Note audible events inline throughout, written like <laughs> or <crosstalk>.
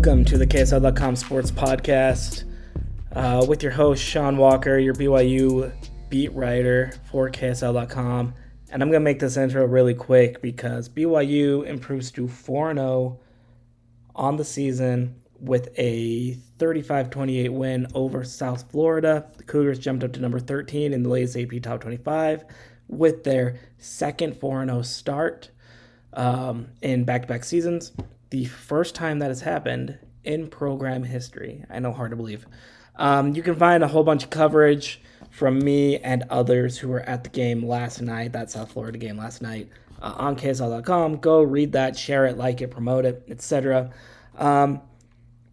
Welcome to the KSL.com Sports Podcast uh, with your host, Sean Walker, your BYU beat writer for KSL.com. And I'm going to make this intro really quick because BYU improves to 4 0 on the season with a 35 28 win over South Florida. The Cougars jumped up to number 13 in the latest AP Top 25 with their second 4 0 start um, in back to back seasons. The first time that has happened in program history. I know, hard to believe. Um, you can find a whole bunch of coverage from me and others who were at the game last night, that South Florida game last night, uh, on KSL.com. Go read that, share it, like it, promote it, etc. Um,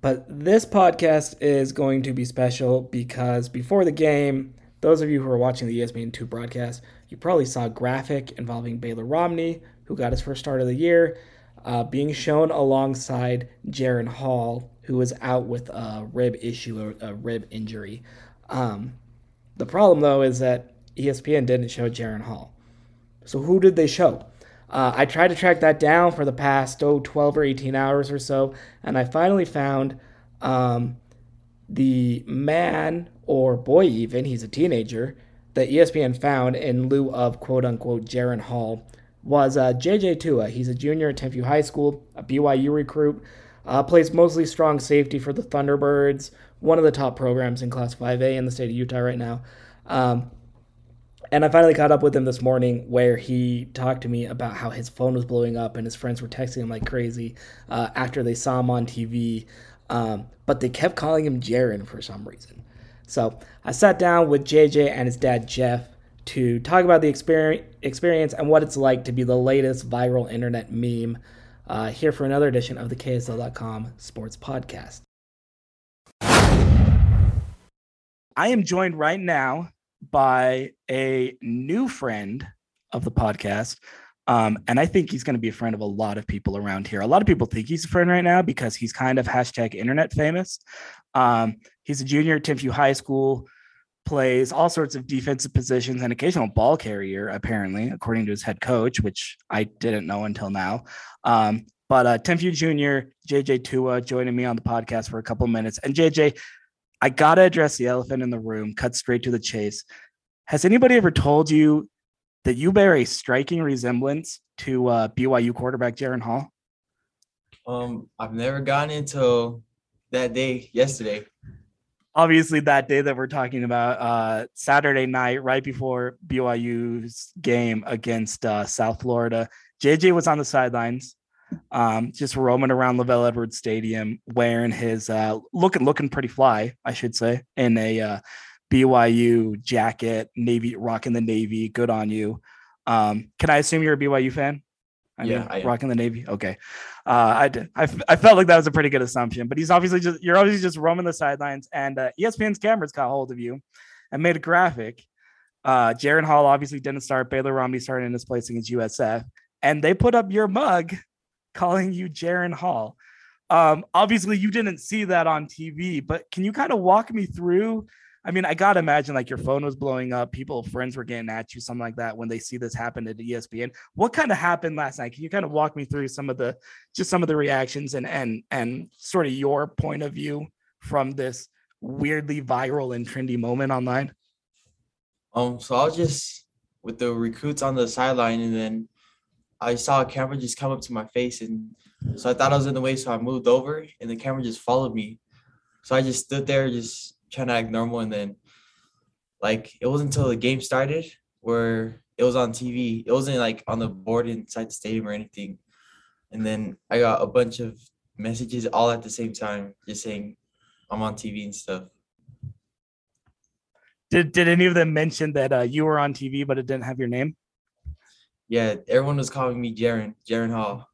but this podcast is going to be special because before the game, those of you who are watching the ESPN2 broadcast, you probably saw a graphic involving Baylor Romney, who got his first start of the year, uh, being shown alongside Jaren Hall, who was out with a rib issue, a, a rib injury. Um, the problem, though, is that ESPN didn't show Jaren Hall. So who did they show? Uh, I tried to track that down for the past, oh, 12 or 18 hours or so, and I finally found um, the man or boy, even, he's a teenager, that ESPN found in lieu of quote unquote Jaren Hall was uh, JJ Tua. He's a junior at Timpview High School, a BYU recruit, uh, plays mostly strong safety for the Thunderbirds, one of the top programs in Class 5A in the state of Utah right now. Um, and I finally caught up with him this morning where he talked to me about how his phone was blowing up and his friends were texting him like crazy uh, after they saw him on TV. Um, but they kept calling him Jaren for some reason. So I sat down with JJ and his dad Jeff to talk about the experience and what it's like to be the latest viral internet meme. Uh, here for another edition of the KSL.com Sports Podcast. I am joined right now by a new friend of the podcast. Um, and I think he's going to be a friend of a lot of people around here. A lot of people think he's a friend right now because he's kind of hashtag internet famous. Um, he's a junior at Timpview High School, plays all sorts of defensive positions and occasional ball carrier, apparently, according to his head coach, which I didn't know until now. Um, but uh, Junior, JJ Tua, joining me on the podcast for a couple minutes. And JJ, I gotta address the elephant in the room, cut straight to the chase. Has anybody ever told you that you bear a striking resemblance to uh, BYU quarterback Jaren Hall? Um, I've never gotten into that day yesterday. Obviously, that day that we're talking about, uh, Saturday night, right before BYU's game against uh, South Florida, JJ was on the sidelines um, just roaming around LaVell Edwards Stadium wearing his uh, looking looking pretty fly, I should say, in a uh, BYU jacket, Navy rocking the Navy. Good on you. Um, can I assume you're a BYU fan? I yeah, mean, rocking the Navy. Okay, uh, I, I I felt like that was a pretty good assumption, but he's obviously just you're obviously just roaming the sidelines, and uh, ESPN's cameras caught hold of you and made a graphic. Uh, Jaren Hall obviously didn't start. Baylor Romney started in his place against USF, and they put up your mug calling you Jaren Hall. Um, obviously, you didn't see that on TV, but can you kind of walk me through? I mean, I gotta imagine like your phone was blowing up, people, friends were getting at you, something like that when they see this happen at ESPN. What kind of happened last night? Can you kind of walk me through some of the just some of the reactions and and and sort of your point of view from this weirdly viral and trendy moment online? Um, so I was just with the recruits on the sideline, and then I saw a camera just come up to my face, and so I thought I was in the way, so I moved over, and the camera just followed me. So I just stood there, just trying to act normal, and then, like, it wasn't until the game started where it was on TV. It wasn't like on the board inside the stadium or anything. And then I got a bunch of messages all at the same time, just saying I'm on TV and stuff. Did Did any of them mention that uh, you were on TV, but it didn't have your name? yeah, everyone was calling me Jaren, Jaren Hall.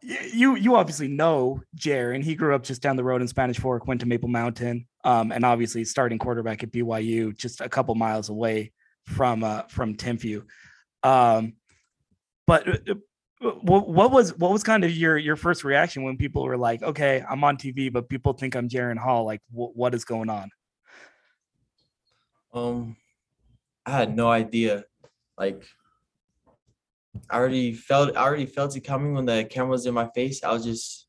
You you obviously know Jaren. He grew up just down the road in Spanish Fork, went to Maple Mountain, um, and obviously starting quarterback at BYU, just a couple miles away from uh, from Timpview. Um, but uh, uh, what, was what was kind of your your first reaction when people were like, "Okay, I'm on TV, but people think I'm Jaren Hall." Like, wh- what is going on? Um, I had no idea. Like, I already felt I already felt it coming when the camera was in my face. I was just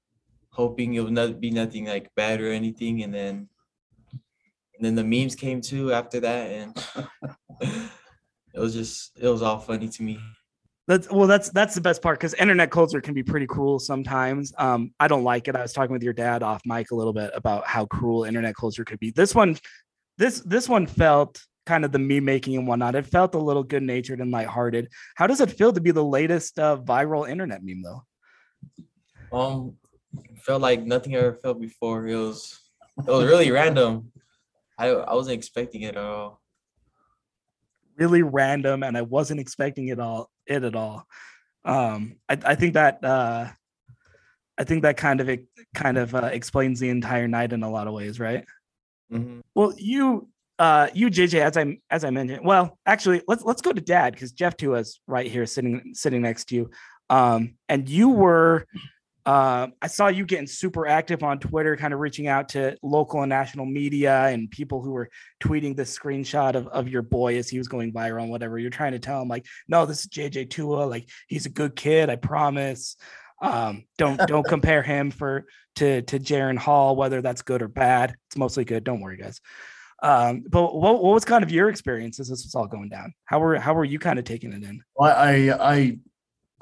hoping it would not be nothing like bad or anything, and then and then the memes came too after that, and <laughs> it was just it was all funny to me. That's well, that's that's the best part because internet culture can be pretty cruel sometimes. Um, I don't like it. I was talking with your dad off mic a little bit about how cruel internet culture could be. This one, this this one felt kind of the me making and whatnot. It felt a little good natured and lighthearted. How does it feel to be the latest uh, viral internet meme though? Um, felt like nothing I ever felt before. It was it was really random. I I wasn't expecting it at all. Really random, and I wasn't expecting it all it at all. Um, I, I think that uh, I think that kind of it kind of uh, explains the entire night in a lot of ways, right? Mm-hmm. Well, you uh you JJ as I as I mentioned. Well, actually, let's let's go to dad because Jeff too is right here sitting sitting next to you. Um, and you were uh, I saw you getting super active on Twitter, kind of reaching out to local and national media and people who were tweeting the screenshot of, of your boy as he was going viral and whatever. You're trying to tell him, like, no, this is JJ Tua, like he's a good kid, I promise. Um, don't <laughs> don't compare him for to to Jaren Hall, whether that's good or bad. It's mostly good. Don't worry, guys. Um, but what, what was kind of your experience as this was all going down? How were how were you kind of taking it in? Well, I I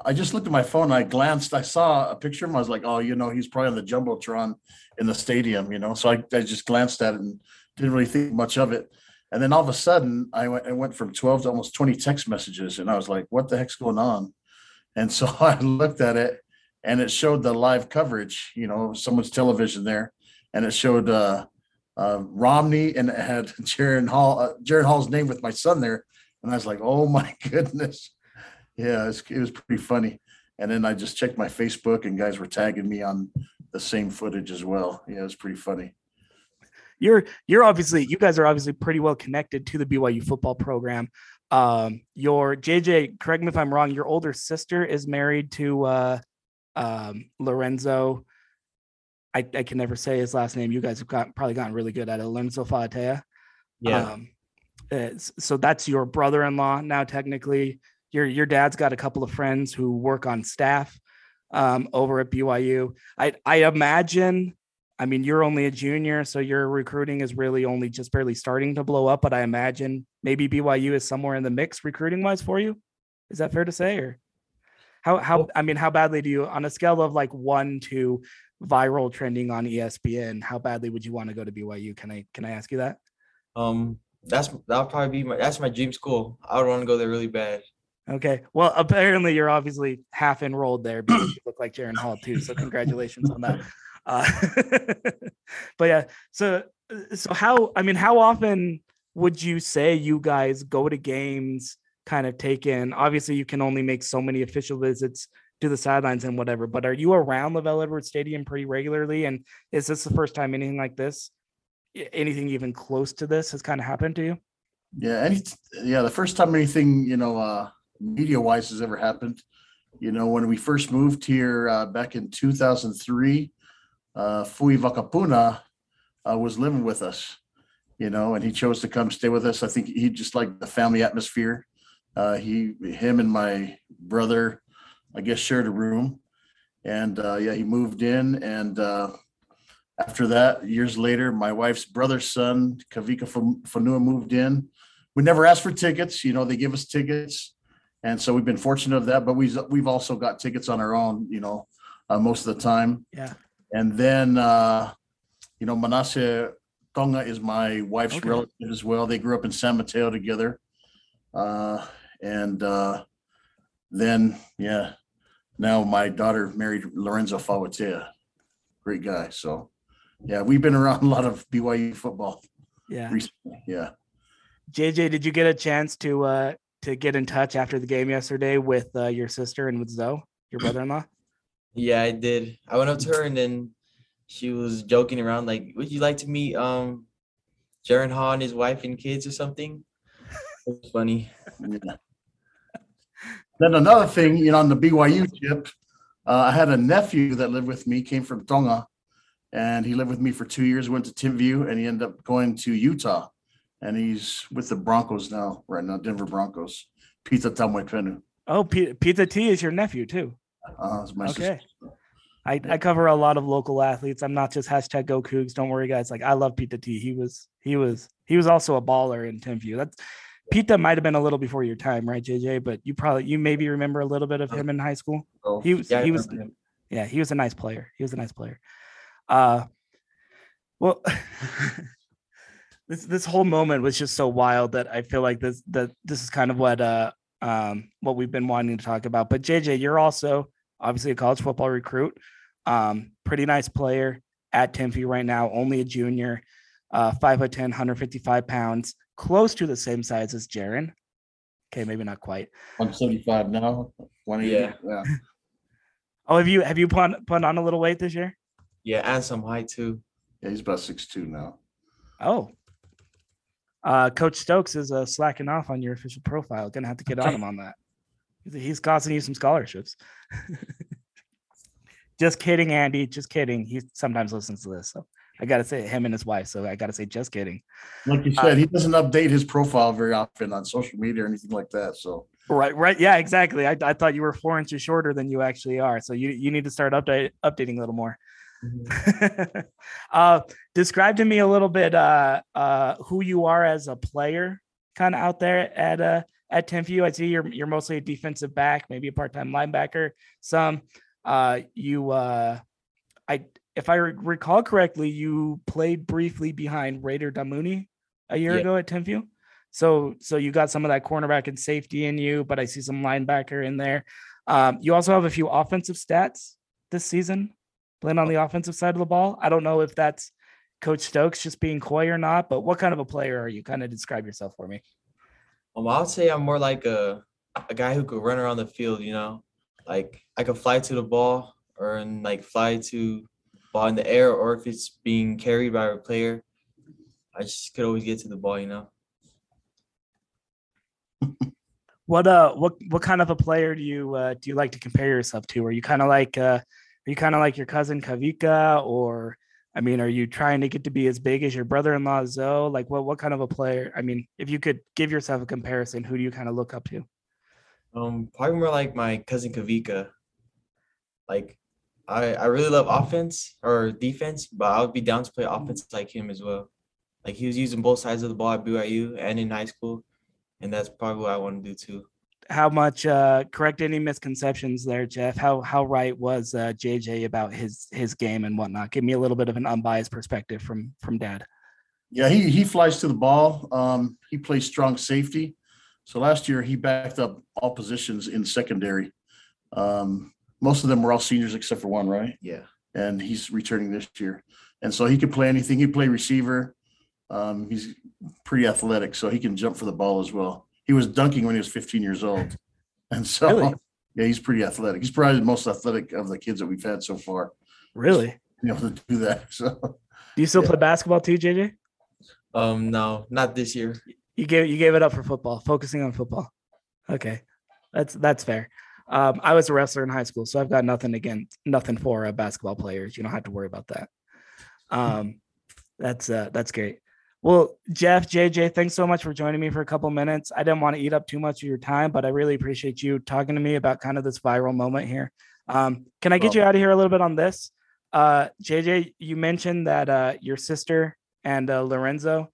I just looked at my phone. I glanced. I saw a picture of him. I was like, oh, you know, he's probably on the jumbotron in the stadium. You know, so I, I just glanced at it and didn't really think much of it. And then all of a sudden, I went I went from twelve to almost twenty text messages, and I was like, what the heck's going on? And so <laughs> I looked at it, and it showed the live coverage. You know, someone's television there, and it showed. uh uh, Romney and it had <laughs> Jaren Hall, uh, Jaren Hall's name with my son there, and I was like, "Oh <laughs> my goodness!" Yeah, it was, it was pretty funny. And then I just checked my Facebook, and guys were tagging me on the same footage as well. Yeah, it was pretty funny. You're you're obviously you guys are obviously pretty well connected to the BYU football program. Um, your JJ, correct me if I'm wrong. Your older sister is married to uh, um, Lorenzo I, I can never say his last name. You guys have got probably gotten really good at it. Lorenzo Fauatea. Yeah. Um, so that's your brother-in-law now. Technically, your your dad's got a couple of friends who work on staff um, over at BYU. I I imagine. I mean, you're only a junior, so your recruiting is really only just barely starting to blow up. But I imagine maybe BYU is somewhere in the mix recruiting wise for you. Is that fair to say, or how how I mean, how badly do you on a scale of like one to viral trending on ESPN, how badly would you want to go to BYU? Can I can I ask you that? Um, that's that'll probably be my that's my dream school. I would want to go there really bad. Okay. Well, apparently you're obviously half enrolled there <clears throat> because you look like Jaren Hall too. So congratulations on that. Uh, <laughs> but yeah, so so how I mean, how often would you say you guys go to games, kind of take in? Obviously, you can only make so many official visits to the sidelines and whatever. But are you around LaVell Edwards Stadium pretty regularly? And is this the first time anything like this, anything even close to this, has kind of happened to you? Yeah, any yeah, the first time anything you know uh, media wise has ever happened. You know, when we first moved here uh, back in 2003, uh, Fui Vakapuna uh, was living with us. You know, and he chose to come stay with us. I think he just liked the family atmosphere. Uh, he, him, and my brother I guess shared a room. And uh, yeah, he moved in. And uh, after that, years later, my wife's brother's son, Kavika Fonua, moved in. We never asked for tickets. You know, they give us tickets. And so we've been fortunate of that. But we've, we've also got tickets on our own, you know, uh, most of the time. Yeah. And then, uh, you know, Manase Tonga is my wife's Okay. relative as well. They grew up in San Mateo together. Uh, and uh, then, yeah, now my daughter married Lorenzo Fauatea. Great guy. So, yeah, we've been around a lot of BYU football Yeah. recently. Yeah. JJ, did you get a chance to uh to get in touch after the game yesterday with uh, your sister and with Zoe, your <clears throat> brother-in-law? Yeah, I did. I went up to her and then she was joking around like, "Would you like to meet um Jaren Hall and his wife and kids or something?" It was funny. Yeah. <laughs> Then another thing, you know, on the BYU tip, uh, I had a nephew that lived with me, came from Tonga, and he lived with me for two years. Went to Timpview, and he ended up going to Utah, and he's with the Broncos now, right now, Denver Broncos. Pita Taumoepenu. Oh, P- Pita T is your nephew too. Uh, it's my Okay. sister. I, I cover a lot of local athletes. I'm not just hashtag go Cougs. Don't worry, guys. Like I love Pita T. He was he was he was also a baller in Timpview. That's Pita might have been a little before your time, right, JJ? But you probably you maybe remember a little bit of him in high school. So, He was Yeah, he was him. yeah, he was a nice player. He was a nice player. Uh well <laughs> this this whole moment was just so wild that I feel like this that this is kind of what uh um what we've been wanting to talk about. But JJ, you're also obviously a college football recruit. Um, pretty nice player at Tempe right now, only a junior, uh, five foot 10, 155 pounds, close to the same size as Jaren. Okay, maybe not quite. 175 now. 180. Yeah. Yeah. <laughs> Oh, have you have you put on, put on a little weight this year? Yeah, and some height too. Yeah, he's about six two now. Oh. Uh, Coach Stokes is uh, slacking off on your official profile. Gonna have to get on him on that. He's- He's costing you some scholarships. <laughs> just kidding, Andy. Just kidding. He sometimes listens to this, so I gotta say him and his wife. So I gotta say, just kidding. Like you said, he doesn't update his profile very often on social media or anything like that. So Right, right. Yeah, exactly. I, I thought you were four inches shorter than you actually are. So you you need to start update updating a little more. <laughs> uh, describe to me a little bit uh, uh, who you are as a player, kind of out there at uh, at Timpview. I see you're you're mostly a defensive back, maybe a part time linebacker. Some uh, you uh, I if I re- recall correctly, you played briefly behind Raider Damuni a year Yeah. ago at Timpview. So so you got some of that cornerback and safety in you, but I see some linebacker in there. Um, you also have a few offensive stats this season playing on the offensive side of the ball. I don't know if that's Coach Stokes just being coy or not, but what kind of a player are you? Kind of describe yourself for me. Um, I would say I'm more like a a guy who could run around the field. You know, like I could fly to the ball or and like fly to ball in the air, or if it's being carried by a player, I just could always get to the ball. You know. <laughs> What uh what what kind of a player do you uh do you like to compare yourself to? Are you kind of like uh are you kind of like your cousin Kavika or I mean, are you trying to get to be as big as your brother-in-law Zoe? Like what what kind of a player? I mean, if you could give yourself a comparison, who do you kind of look up to? Um, probably more like my cousin Kavika. Like, I I really love offense or defense, but I would be down to play offense like him as well. Like he was using both sides of the ball at BYU and in high school, and that's probably what I want to do too. How much uh correct any misconceptions there jeff how how right was uh jj about his his game and whatnot give me a little bit of an unbiased perspective from from dad yeah, he he flies to the ball. Um, he plays strong safety. So last year he backed up all positions in secondary. Um, most of them were all seniors except for one, right? Yeah. and he's returning this year. And so he could play anything. He can play receiver. Um, he's pretty athletic, so he can jump for the ball as well. He was dunking when he was 15 years old, <laughs> and so Really? yeah, he's pretty athletic. He's probably the most athletic of the kids that we've had so far. really You know, to do that. So do you still Yeah. play basketball too jj Um, no, not this year. you gave you gave it up for football focusing on football okay that's that's fair um i was a wrestler in high school so i've got nothing against nothing for uh, basketball players you don't have to worry about that um that's uh that's great well jeff jj thanks so much for joining me for a couple minutes i didn't want to eat up too much of your time but i really appreciate you talking to me about kind of this viral moment here um can i get you out of here a little bit on this uh jj you mentioned that uh your sister and uh, lorenzo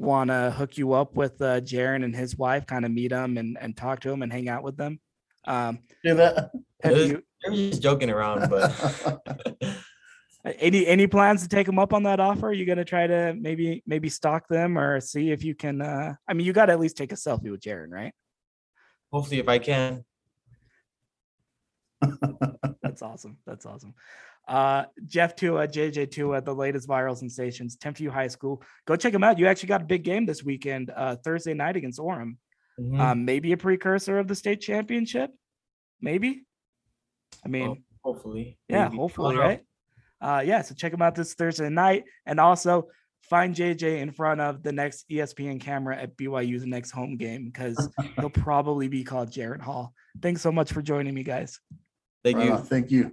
want to hook you up with uh, Jaren and his wife, kind of meet them and, and talk to them and hang out with them. Um, do that. have Uh, you They were just joking around, but <laughs> <laughs> any any plans to take them up on that offer? Are you gonna try to maybe maybe stalk them or see if you can? Uh, I mean, you got to at least take a selfie with Jaren, right? hopefully, if I can. <laughs> That's awesome. That's awesome. Uh, Jeff Tua, JJ Tua, the latest viral sensations, Timpview High School. Go check them out. You actually got a big game this weekend, uh, Thursday night against Orem. Mhm. Um, maybe a precursor of the state championship. Maybe. I mean, Well, hopefully. yeah, maybe. hopefully, I don't know. right? Uh, yeah, so check them out this Thursday night, and also find JJ in front of the next ESPN camera at BYU's next home game because he'll <laughs> probably be called Jared Hall. Thanks so much for joining me, guys. Thank Right you. on. Thank you.